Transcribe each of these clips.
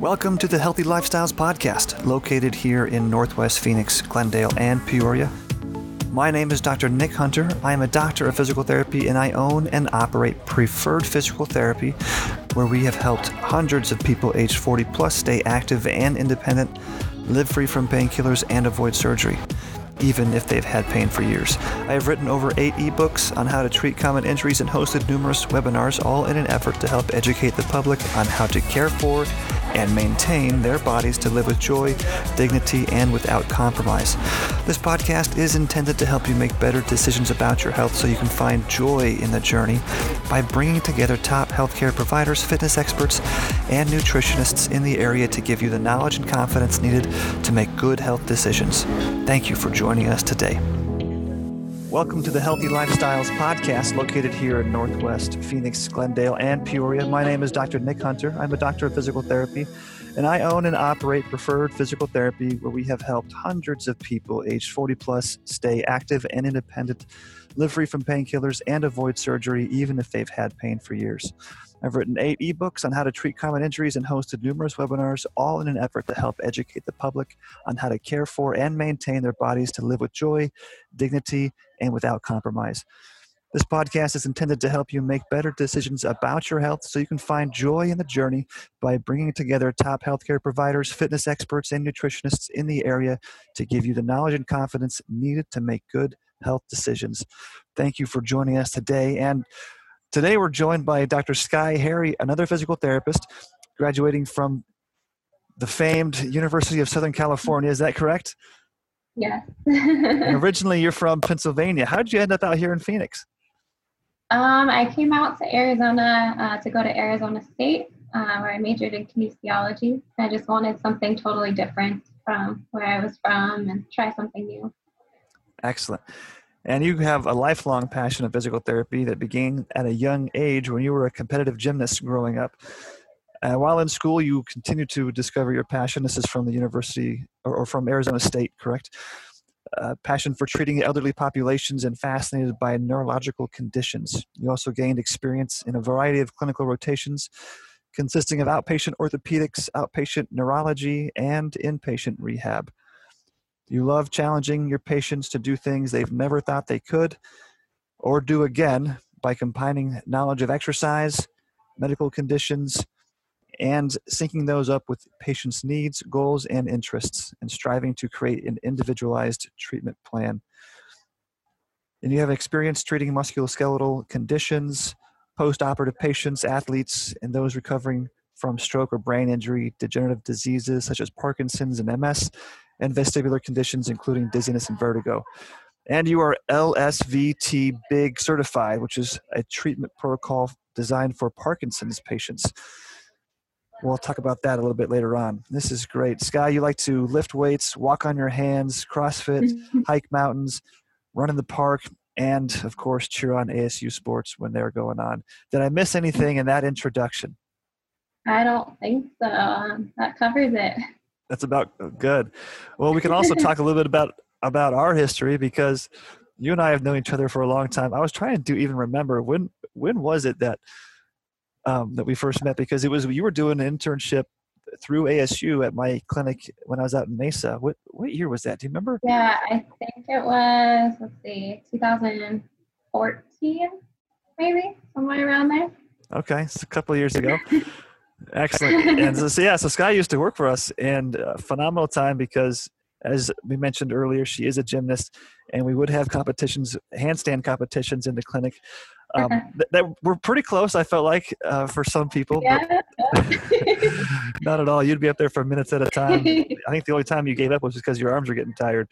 Welcome to the Healthy Lifestyles Podcast, located here in Northwest Phoenix, Glendale, and Peoria. My name is Dr. Nick Hunter. I am a doctor of physical therapy and I own and operate Preferred Physical Therapy, where we have helped hundreds of people aged 40 plus stay active and independent, live free from painkillers, and avoid surgery even if they've had pain for years. I have written over eight ebooks on how to treat common injuries and hosted numerous webinars, all in an effort to help educate the public on how to care for and maintain their bodies to live with joy, dignity, and without compromise. This podcast is intended to help you make better decisions about your health so you can find joy in the journey by bringing together top healthcare providers, fitness experts, and nutritionists in the area to give you the knowledge and confidence needed to make good health decisions. Thank you for joining us today. Welcome to the Healthy Lifestyles podcast located here in Northwest Phoenix, Glendale, and Peoria. My name is Dr. Nick Hunter. I'm a doctor of physical therapy, and I own and operate Preferred Physical Therapy, where we have helped hundreds of people aged 40 plus stay active and independent, live free from painkillers, and avoid surgery, even if they've had pain for years. I've written eight ebooks on how to treat common injuries and hosted numerous webinars, all in an effort to help educate the public on how to care for and maintain their bodies to live with joy, dignity, and without compromise. This podcast is intended to help you make better decisions about your health so you can find joy in the journey by bringing together top healthcare providers, fitness experts, and nutritionists in the area to give you the knowledge and confidence needed to make good health decisions. Thank you for joining us today. And today we're joined by Dr. Sky Harry, another physical therapist graduating from the famed University of Southern California. Is that correct? Yes. originally, you're from Pennsylvania. How did you end up out here in Phoenix? Um, I came out to Arizona uh, to go to Arizona State, uh, where I majored in kinesiology. I just wanted something totally different from where I was from and try something new. Excellent. And you have a lifelong passion of physical therapy that began at a young age when you were a competitive gymnast growing up. Uh, while in school, you continued to discover your passion. This is from the University or, or from Arizona State, correct? Uh, passion for treating elderly populations and fascinated by neurological conditions. You also gained experience in a variety of clinical rotations consisting of outpatient orthopedics, outpatient neurology, and inpatient rehab. You love challenging your patients to do things they've never thought they could or do again by combining knowledge of exercise, medical conditions, and syncing those up with patients' needs, goals, and interests, and striving to create an individualized treatment plan. And you have experience treating musculoskeletal conditions, post operative patients, athletes, and those recovering from stroke or brain injury, degenerative diseases such as Parkinson's and MS, and vestibular conditions including dizziness and vertigo. And you are LSVT Big certified, which is a treatment protocol designed for Parkinson's patients. We'll talk about that a little bit later on. This is great. Sky, you like to lift weights, walk on your hands, CrossFit, hike mountains, run in the park, and of course, cheer on ASU sports when they're going on. Did I miss anything in that introduction? I don't think so. That covers it. That's about good. Well, we can also talk a little bit about about our history because you and I have known each other for a long time. I was trying to even remember when when was it that um, that we first met because it was you were doing an internship through ASU at my clinic when I was out in Mesa. What what year was that? Do you remember? Yeah, I think it was let's see, 2014, maybe somewhere around there. Okay, it's a couple years ago. Excellent. And so, so, yeah, so Sky used to work for us, and uh, phenomenal time because, as we mentioned earlier, she is a gymnast, and we would have competitions, handstand competitions in the clinic um, that, that were pretty close. I felt like uh, for some people, yeah. not at all. You'd be up there for minutes at a time. I think the only time you gave up was because your arms were getting tired,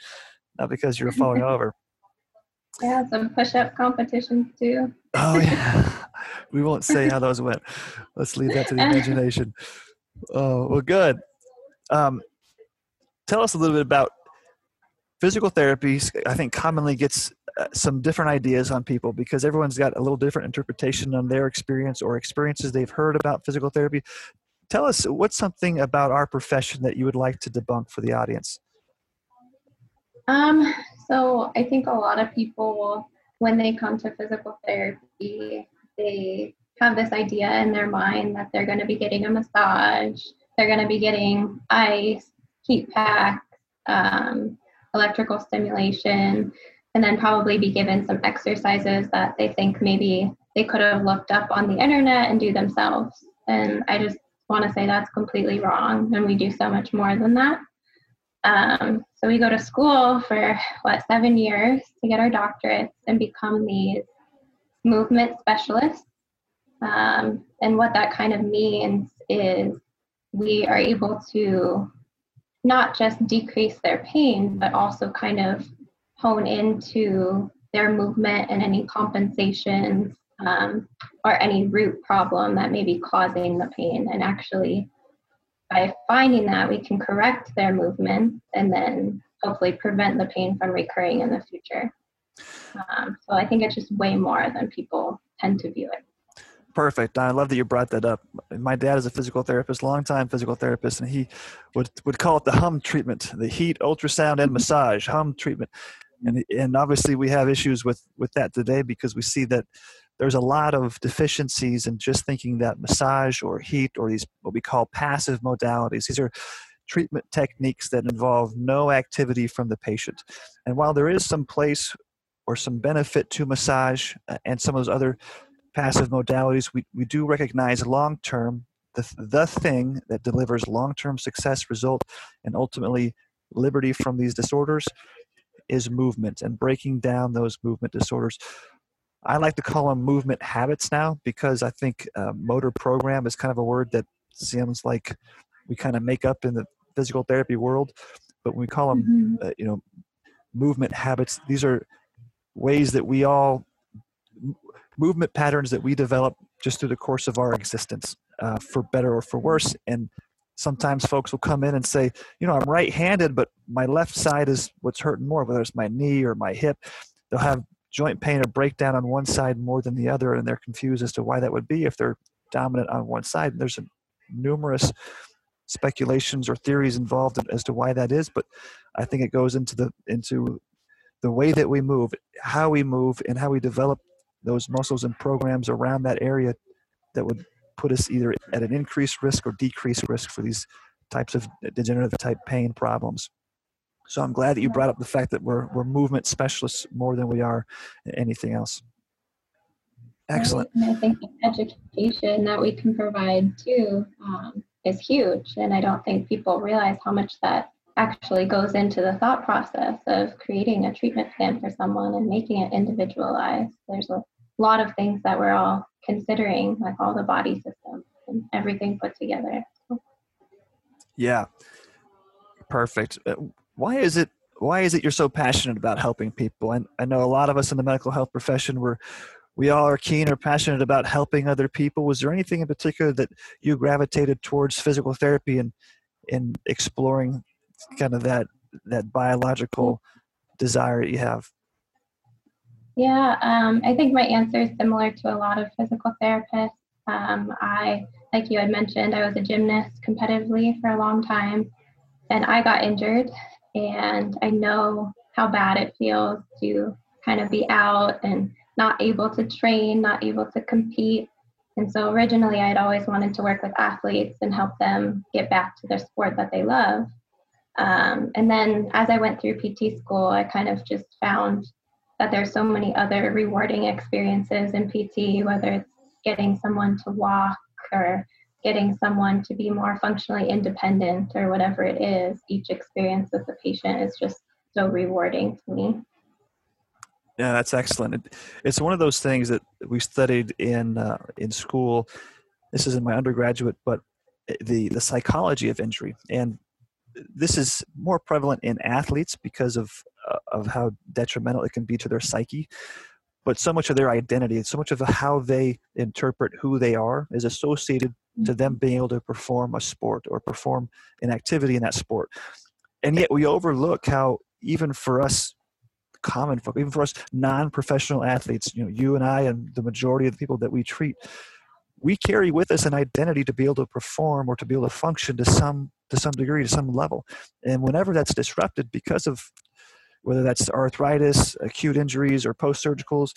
not because you were falling over. Yeah, some push-up competitions too. Oh yeah, we won't say how those went. Let's leave that to the imagination. Oh well, good. Um, tell us a little bit about physical therapy. I think commonly gets some different ideas on people because everyone's got a little different interpretation on their experience or experiences they've heard about physical therapy. Tell us what's something about our profession that you would like to debunk for the audience. Um, so I think a lot of people, when they come to physical therapy, they have this idea in their mind that they're going to be getting a massage, they're going to be getting ice, heat pack, um, electrical stimulation, and then probably be given some exercises that they think maybe they could have looked up on the internet and do themselves. And I just want to say that's completely wrong, and we do so much more than that. Um, so we go to school for what seven years to get our doctorates and become these movement specialists. Um, and what that kind of means is we are able to not just decrease their pain, but also kind of hone into their movement and any compensations um, or any root problem that may be causing the pain. And actually, by finding that, we can correct their movement and then hopefully prevent the pain from recurring in the future. Um, so I think it's just way more than people tend to view it. Perfect. I love that you brought that up. My dad is a physical therapist, longtime physical therapist, and he would, would call it the hum treatment, the heat, ultrasound, and massage hum treatment. And, and obviously we have issues with, with that today because we see that there's a lot of deficiencies in just thinking that massage or heat or these what we call passive modalities. These are treatment techniques that involve no activity from the patient. And while there is some place or some benefit to massage uh, and some of those other passive modalities, we, we do recognize long term the, the thing that delivers long term success, result, and ultimately liberty from these disorders is movement and breaking down those movement disorders. I like to call them movement habits now because I think uh, motor program is kind of a word that seems like we kind of make up in the physical therapy world, but when we call them, mm-hmm. uh, you know, movement habits, these are ways that we all movement patterns that we develop just through the course of our existence, uh, for better or for worse. And sometimes folks will come in and say, you know, I'm right handed, but my left side is what's hurting more, whether it's my knee or my hip. They'll have joint pain or breakdown on one side more than the other, and they're confused as to why that would be if they're dominant on one side. And there's numerous speculations or theories involved as to why that is, but I think it goes into the into the way that we move, how we move, and how we develop those muscles and programs around that area that would put us either at an increased risk or decreased risk for these types of degenerative type pain problems. So I'm glad that you brought up the fact that we're, we're movement specialists more than we are anything else. Excellent. And I think education that we can provide too um, is huge. And I don't think people realize how much that actually goes into the thought process of creating a treatment plan for someone and making it individualized. There's a lot of things that we're all considering, like all the body systems and everything put together. Yeah, perfect. Uh, why is it? Why is it you're so passionate about helping people? And I know a lot of us in the medical health profession were we all are keen or passionate about helping other people. Was there anything in particular that you gravitated towards physical therapy and in exploring kind of that that biological desire that you have? Yeah, um, I think my answer is similar to a lot of physical therapists. Um, I, like you had mentioned, I was a gymnast competitively for a long time, and I got injured, and I know how bad it feels to kind of be out and not able to train, not able to compete. And so originally, I'd always wanted to work with athletes and help them get back to their sport that they love. Um, and then as I went through PT school, I kind of just found that there's so many other rewarding experiences in PT, whether it's getting someone to walk or getting someone to be more functionally independent or whatever it is. Each experience with the patient is just so rewarding to me. Yeah, that's excellent. It's one of those things that we studied in uh, in school. This is in my undergraduate, but the the psychology of injury, and this is more prevalent in athletes because of of how detrimental it can be to their psyche. But so much of their identity, so much of how they interpret who they are, is associated to them mm-hmm. being able to perform a sport or perform an activity in that sport. And yet we overlook how even for us common folk, even for us non-professional athletes, you know, you and I and the majority of the people that we treat, we carry with us an identity to be able to perform or to be able to function to some to some degree, to some level. And whenever that's disrupted because of whether that's arthritis, acute injuries, or post-surgicals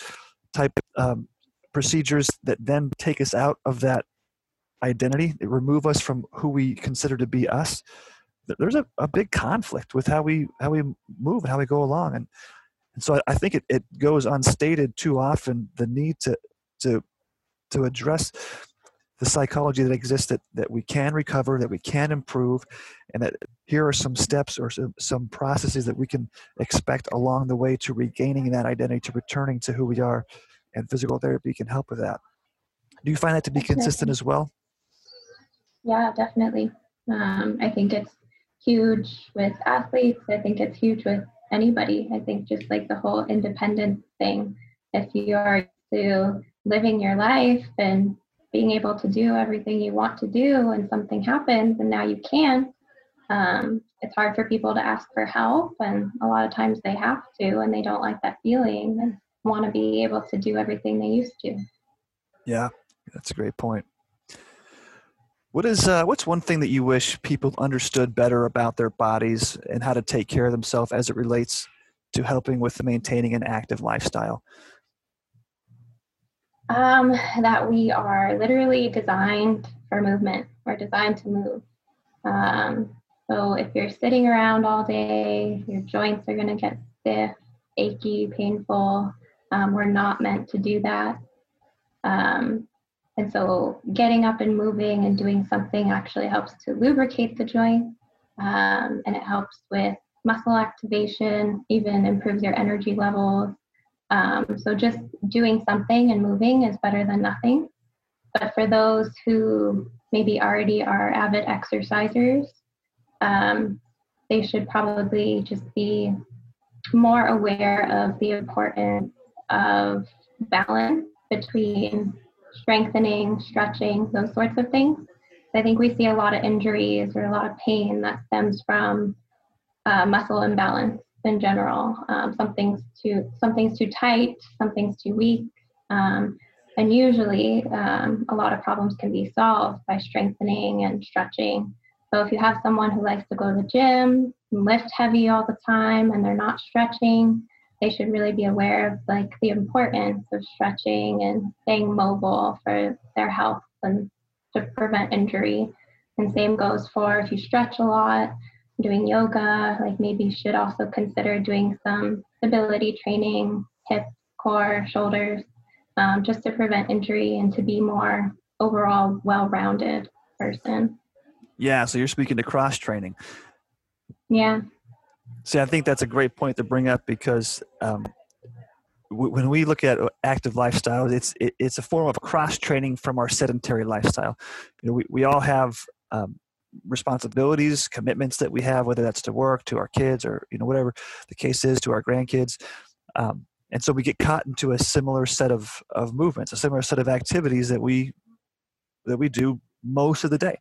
type um, procedures that then take us out of that identity, they remove us from who we consider to be us, there's a, a big conflict with how we how we move and how we go along. And and so I, I think it, it goes unstated too often the need to to to address the psychology that exists that, that we can recover, that we can improve, and that here are some steps or some, some processes that we can expect along the way to regaining that identity, to returning to who we are, and physical therapy can help with that. Do you find that to be consistent as well? Yeah, definitely. Um, I think it's huge with athletes. I think it's huge with anybody. I think just like the whole independence thing. If you are to living your life and being able to do everything you want to do and something happens and now you can't, um, it's hard for people to ask for help. And a lot of times they have to and they don't like that feeling and want to be able to do everything they used to. Yeah, that's a great point. What is uh, what's one thing that you wish people understood better about their bodies and how to take care of themselves as it relates to helping with maintaining an active lifestyle? Um, that we are literally designed for movement. We're designed to move. Um, so if you're sitting around all day, your joints are going to get stiff, achy, painful. Um, we're not meant to do that. Um, and so getting up and moving and doing something actually helps to lubricate the joint um, and it helps with muscle activation, even improves your energy levels. Um, so just doing something and moving is better than nothing. But for those who maybe already are avid exercisers, um, they should probably just be more aware of the importance of balance between strengthening, stretching, those sorts of things. I think we see a lot of injuries or a lot of pain that stems from uh, muscle imbalance in general. Um, something's too something's too tight, something's too weak, um, and usually um, a lot of problems can be solved by strengthening and stretching. So if you have someone who likes to go to the gym, lift heavy all the time, and they're not stretching, they should really be aware of like the importance of stretching and staying mobile for their health and to prevent injury. And same goes for if you stretch a lot, doing yoga, like maybe you should also consider doing some stability training, hips, core, shoulders, um, just to prevent injury and to be more overall well-rounded person. Yeah, so you're speaking to cross training. Yeah. See, I think that's a great point to bring up because um, w- when we look at uh, active lifestyles, it's it, it's a form of cross training from our sedentary lifestyle. You know, we, we all have um, responsibilities, commitments that we have, whether that's to work, to our kids, or you know whatever the case is, to our grandkids. Um, and so we get caught into a similar set of, of movements, a similar set of activities that we that we do most of the day.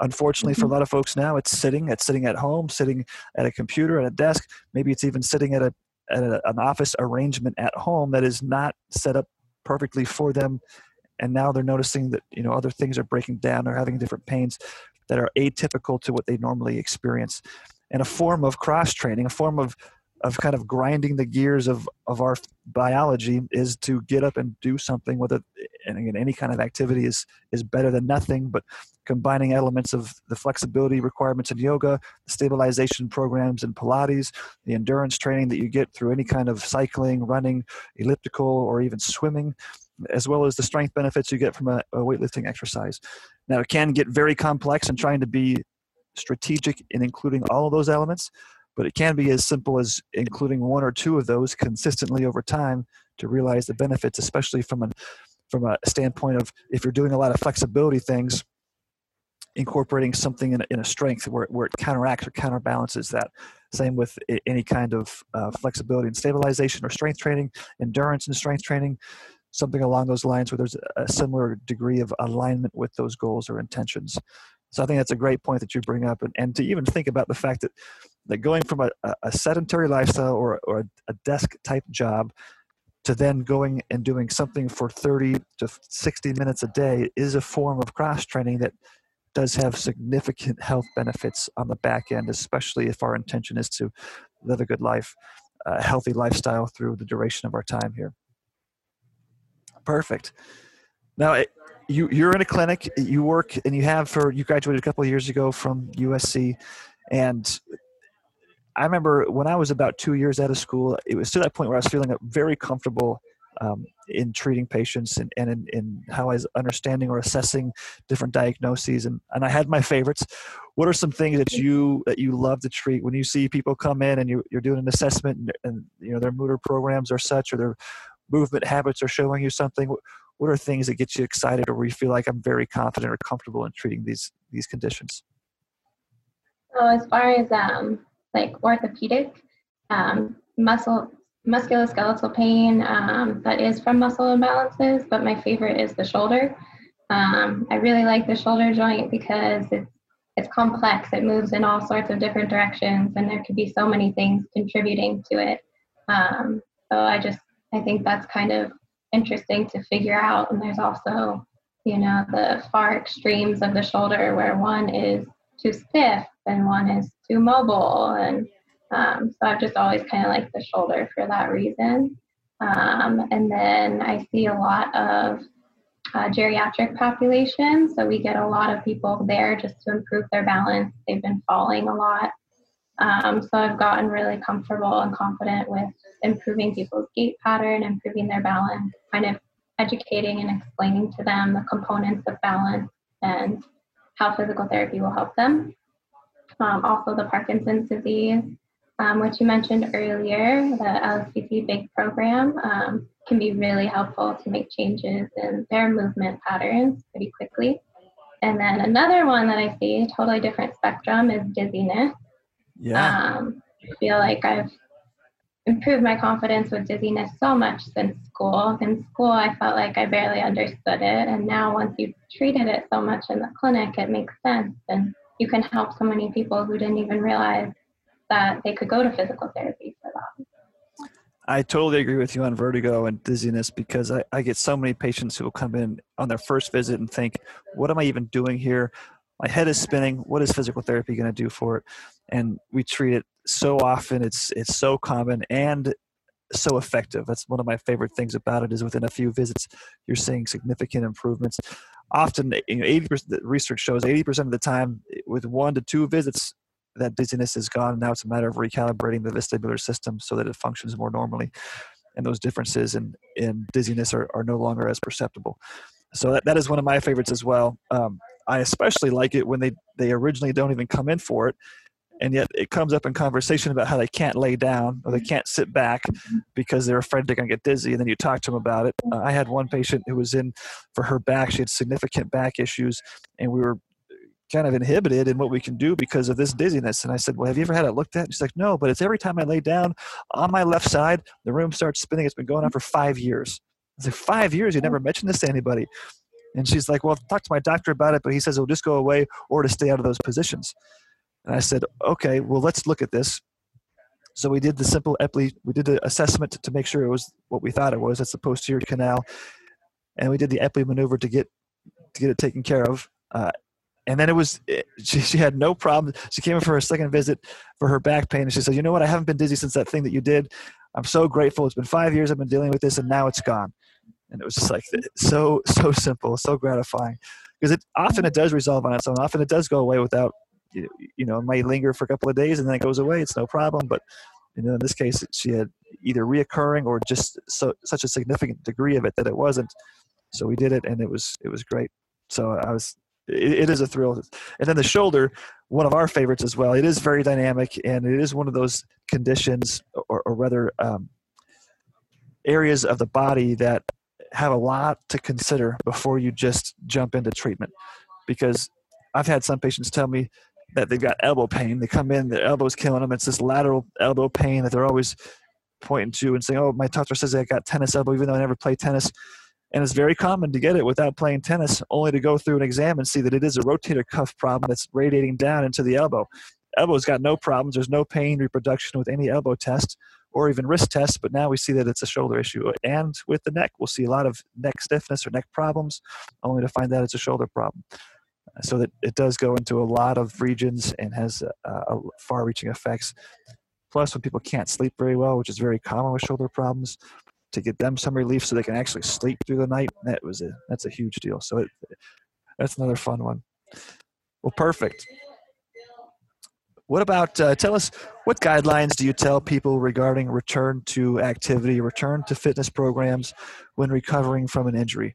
Unfortunately, for a mm-hmm. lot of folks now, it's sitting, it's sitting at home, sitting at a computer, at a desk. Maybe it's even sitting at a at a, an office arrangement at home that is not set up perfectly for them. And now they're noticing that you know other things are breaking down. They're having different pains that are atypical to what they normally experience. And a form of cross training, a form of of kind of grinding the gears of, of our biology is to get up and do something it and again any kind of activity is is better than nothing but combining elements of the flexibility requirements in yoga the stabilization programs in pilates the endurance training that you get through any kind of cycling running elliptical or even swimming as well as the strength benefits you get from a, a weightlifting exercise now it can get very complex and trying to be strategic in including all of those elements but it can be as simple as including one or two of those consistently over time to realize the benefits, especially from a from a standpoint of if you're doing a lot of flexibility things, incorporating something in a, in a strength where, where it counteracts or counterbalances that. Same with any kind of uh, flexibility and stabilization or strength training, endurance and strength training, something along those lines where there's a similar degree of alignment with those goals or intentions. So I think that's a great point that you bring up, and, and to even think about the fact that that going from a, a sedentary lifestyle or, or a desk type job to then going and doing something for 30 to 60 minutes a day is a form of cross training that does have significant health benefits on the back end, especially if our intention is to live a good life, a healthy lifestyle through the duration of our time here. Perfect. Now, you you're in a clinic. You work and you have for you graduated a couple years ago from USC, and I remember when I was about two years out of school, it was to that point where I was feeling very comfortable um, in treating patients and, and in, in, how I was understanding or assessing different diagnoses. And, and I had my favorites. What are some things that you that you love to treat when you see people come in and you, you're doing an assessment and, and you know their motor programs or such or their movement habits are showing you something? What are things that get you excited or where you feel like I'm very confident or comfortable in treating these these conditions? So as far as um, like orthopedic, um, muscle musculoskeletal pain um, that is from muscle imbalances, but my favorite is the shoulder. Um, I really like the shoulder joint because it's it's complex. It moves in all sorts of different directions, and there could be so many things contributing to it. Um, so I just I think that's kind of interesting to figure out. And there's also you know the far extremes of the shoulder where one is too stiff and one is too mobile and um, so I've just always kind of liked the shoulder for that reason. Um, and then I see a lot of uh, geriatric population. So we get a lot of people there just to improve their balance. They've been falling a lot. Um, so I've gotten really comfortable and confident with improving people's gait pattern, improving their balance, kind of educating and explaining to them the components of balance and how physical therapy will help them. Um, also, the Parkinson's disease um, which you mentioned earlier, the LSVT BIG program um, can be really helpful to make changes in their movement patterns pretty quickly. And then another one that I see, totally different spectrum, is dizziness. Yeah. Um, I feel like I've improved my confidence with dizziness so much since school. In school, I felt like I barely understood it. And now, once you've treated it so much in the clinic, it makes sense. And you can help so many people who didn't even realize that they could go to physical therapy for that. I totally agree with you on vertigo and dizziness because I, I, get so many patients who will come in on their first visit and think, what am I even doing here? My head is spinning. What is physical therapy going to do for it? And we treat it so often. It's it's so common and so effective. That's one of my favorite things about it is within a few visits, you're seeing significant improvements. Often, you know, 80% research shows 80% of the time with one to two visits, that dizziness is gone. Now it's a matter of recalibrating the vestibular system so that it functions more normally. And those differences in, in dizziness are, are no longer as perceptible. So that, that is one of my favorites as well. Um, I especially like it when they, they originally don't even come in for it. And yet it comes up in conversation about how they can't lay down or they can't sit back because they're afraid they're going to get dizzy. And then you talk to them about it. Uh, I had one patient who was in for her back. She had significant back issues, and we were kind of inhibited in what we can do because of this dizziness. And I said, Well, have you ever had it looked at? And she's like, No, but it's every time I lay down on my left side, the room starts spinning. It's been going on for five years. I was like, Five years? You never mentioned this to anybody. And she's like, Well, I've to my doctor about it, but he says it'll just go away or to stay out of those positions. And I said, Okay, well, let's look at this. So we did the simple Epley, we did the assessment to make sure it was what we thought it was. That's the posterior canal. And we did the Epley maneuver to get to get it taken care of. Uh, and then it was eh, she, she had no problem she came in for her second visit for her back pain and she said you know what i haven't been dizzy since that thing that you did i'm so grateful it's been five years i've been dealing with this and now it's gone and it was just like so so simple so gratifying. Because it often it does resolve on its own. Often it does go away without you know it might linger for a couple of days and then it goes away. It's no problem. But you know in this case she had either reoccurring or just so such a significant degree of it that it wasn't. So we did it and it was it was great. So i was it, it is a thrill. And then the shoulder, one of our favorites as well. It is very dynamic, and it is one of those conditions, or, or rather, um, areas of the body that have a lot to consider before you just jump into treatment. Because I've had some patients tell me that they've got elbow pain. They come in, their elbow's killing them. It's this lateral elbow pain that they're always pointing to and saying, "Oh, my doctor says I got tennis elbow, even though I never played tennis." And it's very common to get it without playing tennis, only to go through an exam and see that it is a rotator cuff problem that's radiating down into the elbow. Elbow's got no problems. There's no pain reproduction with any elbow test or even wrist test, but now we see that it's a shoulder issue. And with the neck, we'll see a lot of neck stiffness or neck problems, only to find out it's a shoulder problem. So that it does go into a lot of regions and has uh, far-reaching effects. Plus, when people can't sleep very well, which is very common with shoulder problems, to get them some relief so they can actually sleep through the night. That was a that's a huge deal. So it, that's another fun one. Well, perfect. What about uh, tell us what guidelines do you tell people regarding return to activity, return to fitness programs when recovering from an injury?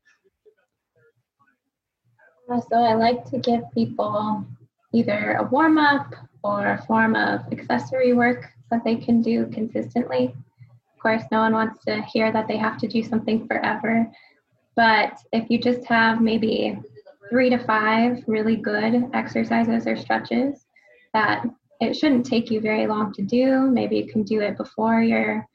Uh, so I like to give people either a warm up or a form of accessory work that they can do consistently. Of course, no one wants to hear that they have to do something forever. But if you just have maybe three to five really good exercises or stretches that it shouldn't take you very long to do. Maybe you can do it before your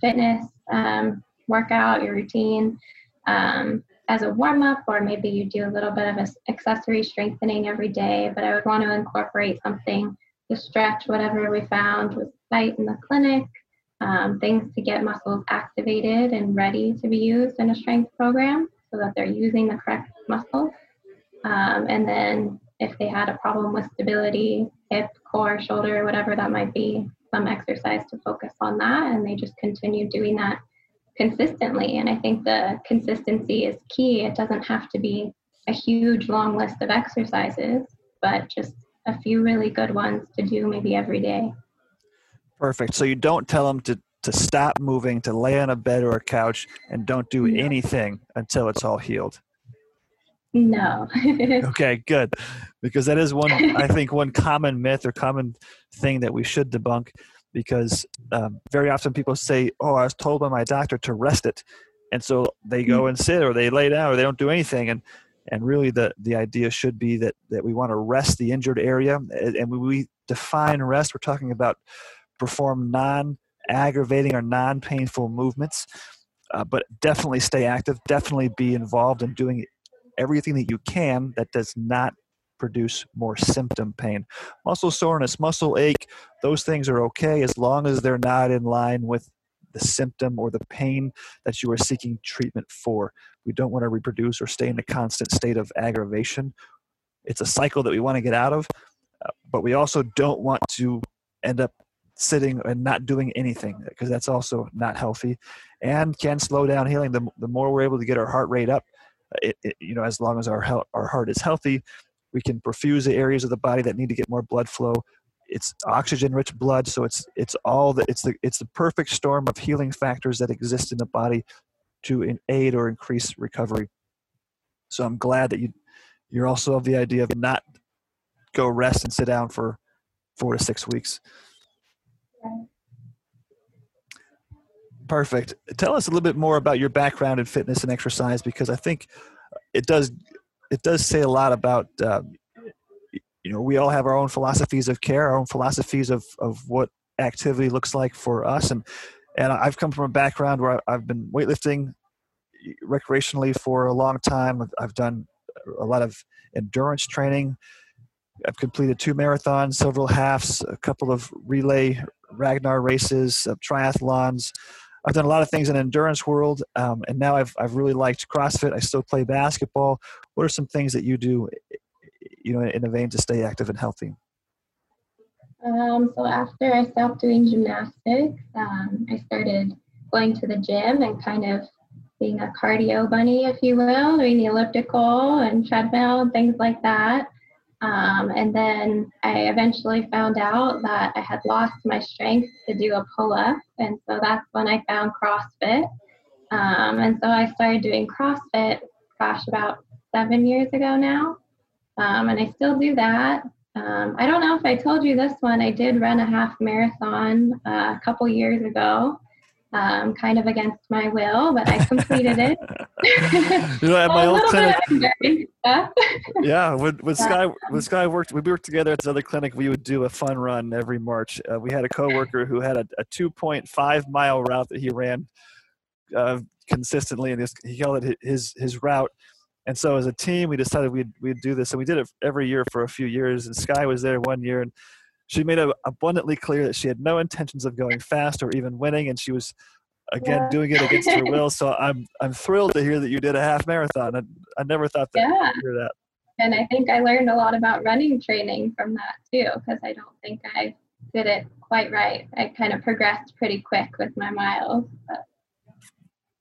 fitness um, workout, your routine, um, as a warm up, or maybe you do a little bit of accessory strengthening every day. But I would want to incorporate something to stretch whatever we found was tight in the clinic, um, things to get muscles activated and ready to be used in a strength program so that they're using the correct muscles. Um, and then if they had a problem with stability, hip, core, shoulder, or whatever that might be, some exercise to focus on that. And they just continue doing that consistently. And I think the consistency is key. It doesn't have to be a huge long list of exercises, but just a few really good ones to do maybe every day. Perfect. So you don't tell them to to stop moving, to lay on a bed or a couch, and don't do anything until it's all healed. No. okay, good. Because that is one, I think, one common myth or common thing that we should debunk. Because um, very often people say, "Oh, I was told by my doctor to rest it," and so they go and sit, or they lay down, or they don't do anything. And and really, the the idea should be that that we want to rest the injured area. And when we define rest, we're talking about perform non-aggravating or non-painful movements. Uh, but definitely stay active. Definitely be involved in doing everything that you can that does not produce more symptom pain. Muscle soreness, muscle ache, those things are okay as long as they're not in line with the symptom or the pain that you are seeking treatment for. We don't want to reproduce or stay in a constant state of aggravation. It's a cycle that we want to get out of, uh, but we also don't want to end up sitting and not doing anything because that's also not healthy and can slow down healing. The, the more we're able to get our heart rate up, it, it, you know, as long as our our heart is healthy, we can perfuse the areas of the body that need to get more blood flow. It's oxygen-rich blood, so it's it's all the it's the it's the perfect storm of healing factors that exist in the body to aid or increase recovery. So I'm glad that you you're also of the idea of not go rest and sit down for four to six weeks. Perfect. Tell us a little bit more about your background in fitness and exercise because I think it does it does say a lot about uh, you know we all have our own philosophies of care, our own philosophies of of what activity looks like for us, and and I've come from a background where I've been weightlifting recreationally for a long time. I've done a lot of endurance training. I've completed two marathons, several halves, a couple of relay Ragnar races, uh, triathlons. I've done a lot of things in the endurance world, um, and now I've I've really liked CrossFit. I still play basketball. What are some things that you do, you know, in a vein to stay active and healthy? Um, so after I stopped doing gymnastics, um, I started going to the gym and kind of being a cardio bunny, if you will, doing the elliptical and treadmill and things like that. Um, and then I eventually found out that I had lost my strength to do a pull up. And so that's when I found CrossFit. Um, and so I started doing CrossFit, gosh, about seven years ago now. Um, and I still do that. Um, I don't know if I told you this one. I did run a half marathon uh, a couple years ago um, kind of against my will, but I completed it. you know, at my old clinic. yeah, when, when Sky when Sky worked, we worked together at this other clinic. We would do a fun run every March. Uh, we had a coworker who had a, a 2.5 mile route that he ran uh, consistently, and his, he called it his his route. And so, as a team, we decided we'd we'd do this, and we did it every year for a few years. And Sky was there one year, and she made it abundantly clear that she had no intentions of going fast or even winning, and she was again yeah. doing it against her will. So I'm I'm thrilled to hear that you did a half marathon. I, I never thought that yeah. hear that. And I think I learned a lot about running training from that too, because I don't think I did it quite right. I kind of progressed pretty quick with my miles. But.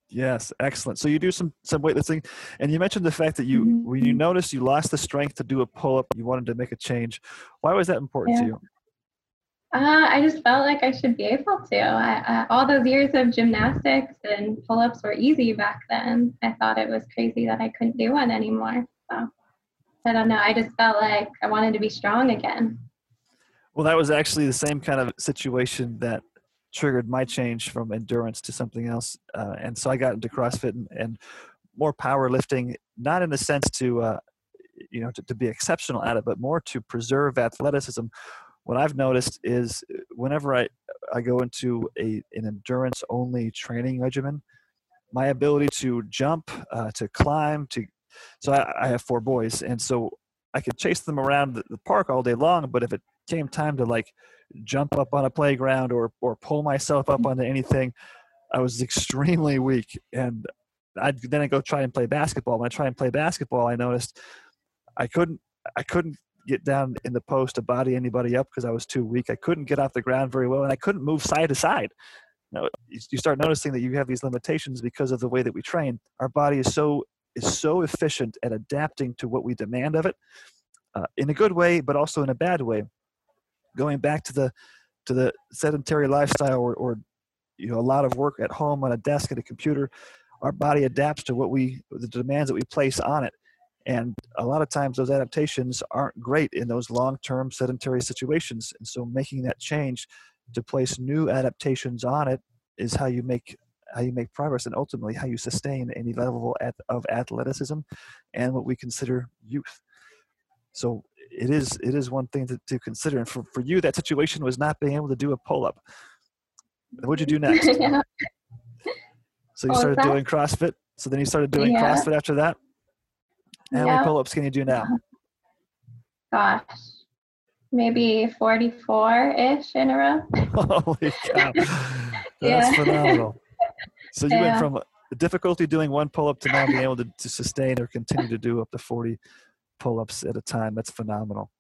Yes, excellent. So you do some some weightlifting, and you mentioned the fact that you mm-hmm. when you noticed you lost the strength to do a pull up, you wanted to make a change. Why was that important yeah. to you? Uh, I just felt like I should be able to. I, all those years of gymnastics and pull ups were easy back then. I thought it was crazy that I couldn't do one anymore. So I don't know. I just felt like I wanted to be strong again. Well, that was actually the same kind of situation that triggered my change from endurance to something else. Uh, and so I got into CrossFit and, and more powerlifting, not in the sense to, uh, you know, to, to be exceptional at it, but more to preserve athleticism. What I've noticed is whenever I, I go into a, an endurance only training regimen, my ability to jump, uh, to climb, to so I, I, have four boys, and so I could chase them around the, the park all day long. But if it came time to like jump up on a playground or or pull myself up onto anything, I was extremely weak. And I then I go try and play basketball. When I try and play basketball, I noticed I couldn't I couldn't get down in the post to body anybody up because I was too weak. I couldn't get off the ground very well, and I couldn't move side to side. You, you start noticing that you have these limitations because of the way that we train. Our body is so is so efficient at adapting to what we demand of it, uh, in a good way, but also in a bad way going back to the to the sedentary lifestyle or, or you know a lot of work at home on a desk at a computer our body adapts to what we the demands that we place on it and a lot of times those adaptations aren't great in those long-term sedentary situations and so making that change to place new adaptations on it is how you make how you make progress and ultimately how you sustain any level of athleticism and what we consider youth so it is it is one thing to, to consider. And for, for you, that situation was not being able to do a pull up. What'd you do next? yeah. So you oh, started doing CrossFit. So then you started doing yeah. CrossFit after that. How many pull ups can you do now? Gosh, maybe 44 ish in a row. Holy cow. That's yeah. phenomenal. So you yeah. went from difficulty doing one pull up to now being able to, to sustain or continue to do up to 40 pull ups at a time. That's phenomenal.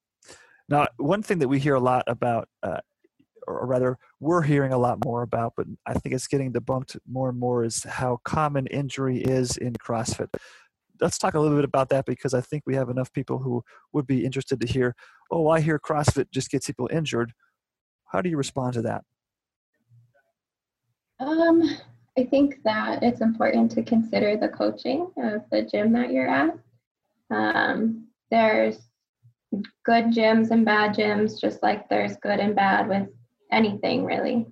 Now, one thing that we hear a lot about, uh, or rather, we're hearing a lot more about, but I think it's getting debunked more and more, is how common injury is in CrossFit. Let's talk a little bit about that because I think we have enough people who would be interested to hear, oh, I hear CrossFit just gets people injured. How do you respond to that? Um, I think that it's important to consider the coaching of the gym that you're at. Um, there's good gyms and bad gyms, just like there's good and bad with anything really.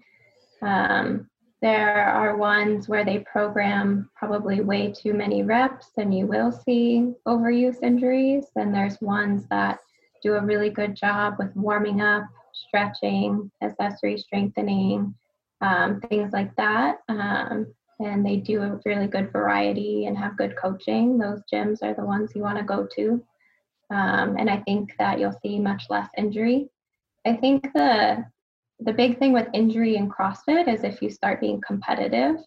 Um, there are ones where they program probably way too many reps and you will see overuse injuries. And there's ones that do a really good job with warming up, stretching, accessory strengthening, um, things like that. Um, and they do a really good variety and have good coaching. Those gyms are the ones you want to go to. Um, and I think that you'll see much less injury. I think the the big thing with injury in CrossFit is if you start being competitive,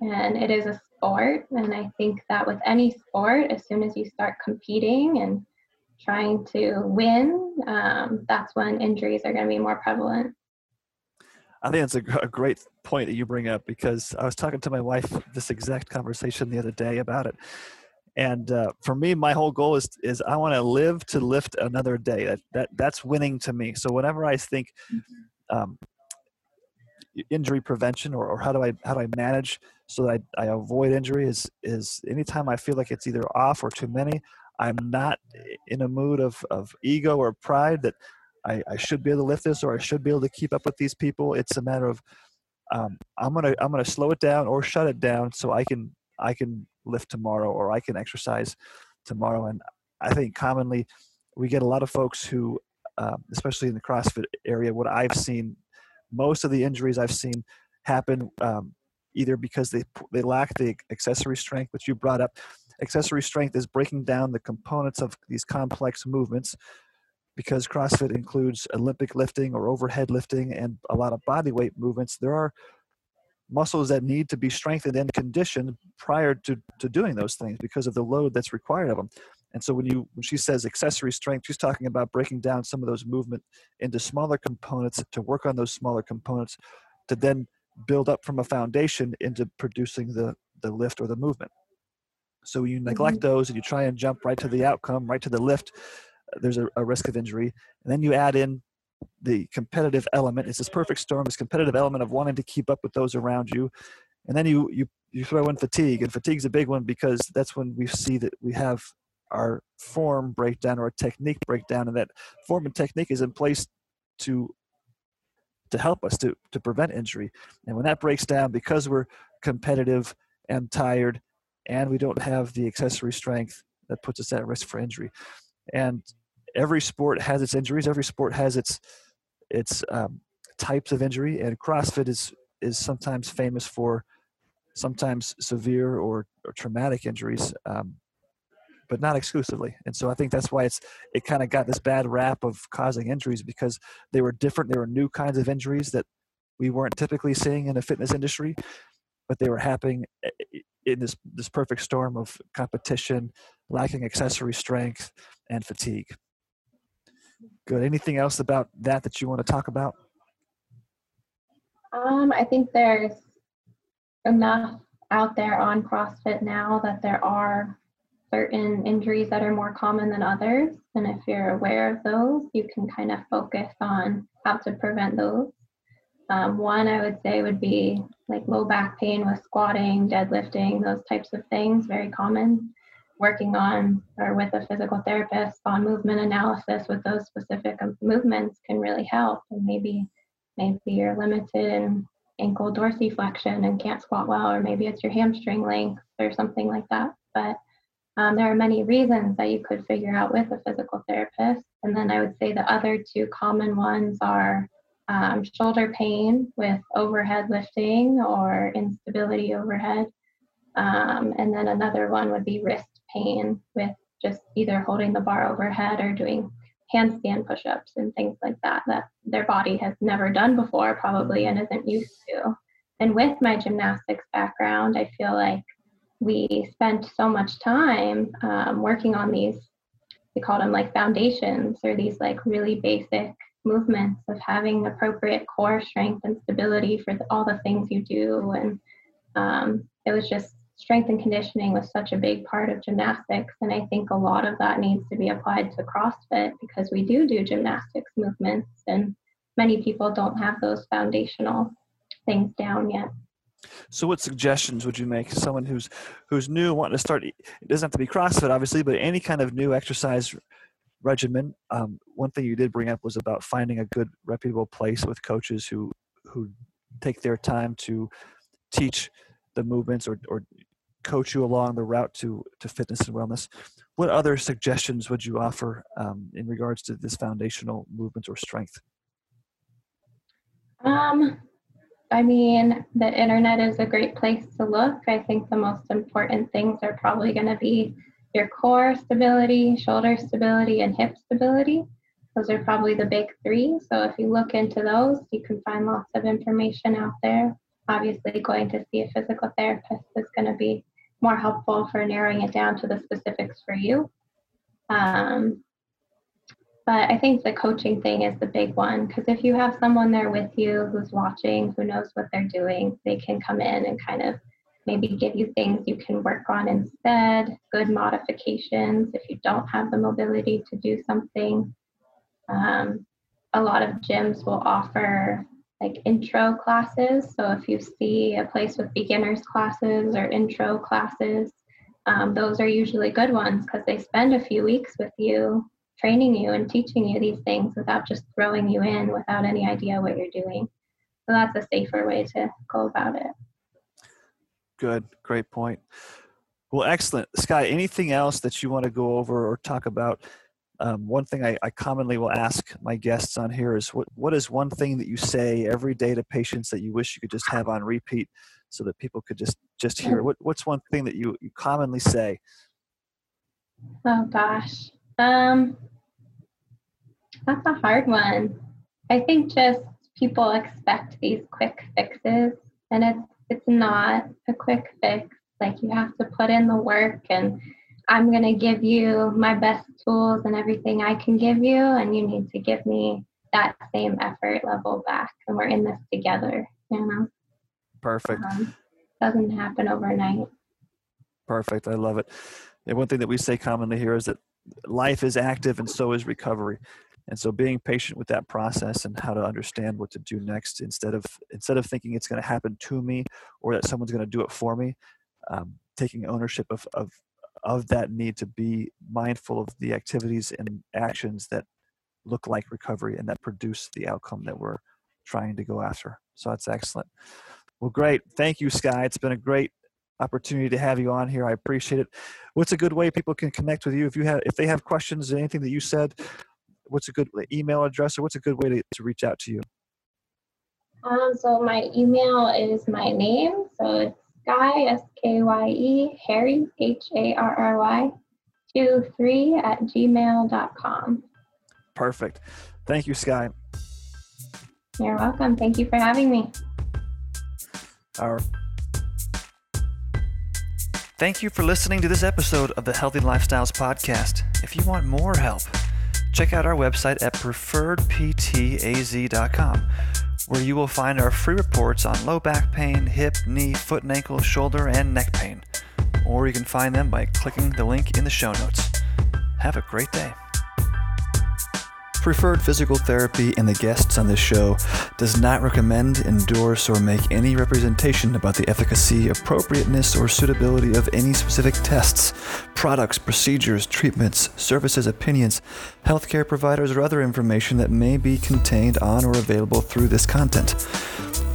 and it is a sport. And I think that with any sport, as soon as you start competing and trying to win, um, that's when injuries are going to be more prevalent. I think it's a, a, great point that you bring up because I was talking to my wife this exact conversation the other day about it. And uh, for me, my whole goal is is I want to live to lift another day. That, that that's winning to me. So whenever I think mm-hmm. Um, injury prevention or, or how do I how do I manage so that I, I avoid injury is is anytime I feel like it's either off or too many, I'm not in a mood of, of ego or pride that I, I should be able to lift this or I should be able to keep up with these people. It's a matter of um, I'm gonna I'm gonna slow it down or shut it down so I can I can lift tomorrow or I can exercise tomorrow. And I think commonly we get a lot of folks who, um, especially in the CrossFit area, what I've seen, most of the injuries I've seen happen um, either because they they lack the accessory strength, which you brought up. Accessory strength is breaking down the components of these complex movements because CrossFit includes Olympic lifting or overhead lifting and a lot of body weight movements, there are muscles that need to be strengthened and conditioned prior to, to doing those things because of the load that's required of them. And so when you when she says accessory strength, she's talking about breaking down some of those movement into smaller components to work on those smaller components to then build up from a foundation into producing the the lift or the movement. So you neglect mm-hmm. those and you try and jump right to the outcome, right to the lift. There's a, a risk of injury, and then you add in the competitive element. It's this perfect storm, this competitive element of wanting to keep up with those around you, and then you you you throw in fatigue, and fatigue's a big one because that's when we see that we have our form breakdown or a technique breakdown, and that form and technique is in place to to help us to to prevent injury. And when that breaks down, because we're competitive and tired, and we don't have the accessory strength, that puts us at risk for injury. And every sport has its injuries. Every sport has its its um, types of injury, and CrossFit is is sometimes famous for sometimes severe or, or traumatic injuries, um, but not exclusively. And so I think that's why it's it kind of got this bad rap of causing injuries because they were different. They were new kinds of injuries that we weren't typically seeing in the fitness industry, but they were happening in this this perfect storm of competition, lacking accessory strength, and fatigue. Good. Anything else about that that you want to talk about? Um, I think there's enough out there on CrossFit now that there are certain injuries that are more common than others. And if you're aware of those, you can kind of focus on how to prevent those. Um, one I would say would be like low back pain with squatting, deadlifting, those types of things, very common. Working on or with a physical therapist on movement analysis with those specific movements can really help. And maybe maybe you're limited in ankle dorsiflexion and can't squat well, or maybe it's your hamstring length or something like that. But um, there are many reasons that you could figure out with a physical therapist. And then I would say the other two common ones are um, shoulder pain with overhead lifting or instability overhead. Um, and then another one would be wrist pain with just either holding the bar overhead or doing handstand push-ups and things like that that their body has never done before probably and isn't used to and with my gymnastics background i feel like we spent so much time um, working on these we call them like foundations or these like really basic movements of having appropriate core strength and stability for all the things you do. And um, it was just strength and conditioning was such a big part of gymnastics. And i think a lot of that needs to be applied to crossfit because we do do gymnastics movements and many people don't have those foundational things down yet so what suggestions would you make someone who's who's new wanting to start it doesn't have to be crossfit obviously but any kind of new exercise regimen um, one thing you did bring up was about finding a good reputable place with coaches who who take their time to teach the movements or, or coach you along the route to, to fitness and wellness. What other suggestions would you offer um, in regards to this foundational movement or strength? Um, I mean, the internet is a great place to look. I think the most important things are probably going to be your core stability, shoulder stability, and hip stability. Those are probably the big three. So if you look into those, you can find lots of information out there. Obviously, going to see a physical therapist is going to be more helpful for narrowing it down to the specifics for you. Um, but I think the coaching thing is the big one because if you have someone there with you who's watching, who knows what they're doing, they can come in and kind of maybe give you things you can work on instead, good modifications if you don't have the mobility to do something. Um, a lot of gyms will offer like intro classes. So if you see a place with beginners classes or intro classes, um, those are usually good ones because they spend a few weeks with you, training you and teaching you these things without just throwing you in without any idea what you're doing. So that's a safer way to go about it. Good, great point. Well, excellent. Skye, anything else that you want to go over or talk about um, one thing I, I, commonly will ask my guests on here is what, what is one thing that you say every day to patients that you wish you could just have on repeat so that people could just just hear what, what's one thing that you, you commonly say oh gosh um, that's a hard one i think just people expect these quick fixes and it's it's not a quick fix like you have to put in the work and I'm going to give you my best tools and everything I can give you, and you need to give me that same effort level back. And we're in this together, you know? Perfect. Um, doesn't happen overnight. Perfect. I love it. And one thing that we say commonly here is that life is active and so is recovery. And so being patient with that process and how to understand what to do next instead of instead of thinking it's going to happen to me or that someone's going to do it for me, um, taking ownership of, of of that need to be mindful of the activities and actions that look like recovery and that produce the outcome that we're trying to go after. So that's excellent. Well, great. Thank you, Skye. It's been a great opportunity to have you on here. I appreciate it. What's a good way people can connect with you if you have if they have questions, or anything that you said? What's a good email address or what's a good way to, to reach out to you? Um, so my email is my name. So it's Skye, S K Y E, Harry, H A R R Y, 2 3 at gmail.com. Perfect. Thank you, Skye. You're welcome. Thank you for having me. Our Thank you for listening to this episode of the Healthy Lifestyles Podcast. If you want more help, check out our website at preferredptaz.com where you will find our free reports on low back pain, hip, knee, foot and ankle, shoulder, and neck pain. Or you can find them by clicking the link in the show notes. Have a great day. Preferred Physical Therapy and the guests on this show does not recommend, endorse, or make any representation about the efficacy, appropriateness, or suitability of any specific tests, products, procedures, treatments, services, opinions, healthcare providers, or other information that may be contained on or available through this content.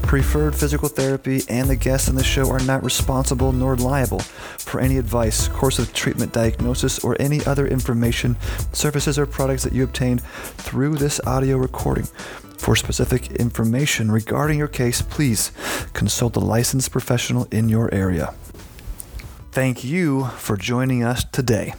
Preferred Physical Therapy and the guests on the show are not responsible nor liable for any advice, course of treatment, diagnosis, or any other information, services, or products that you obtain through this audio recording. For specific information regarding your case, please consult a licensed professional in your area. Thank you for joining us today.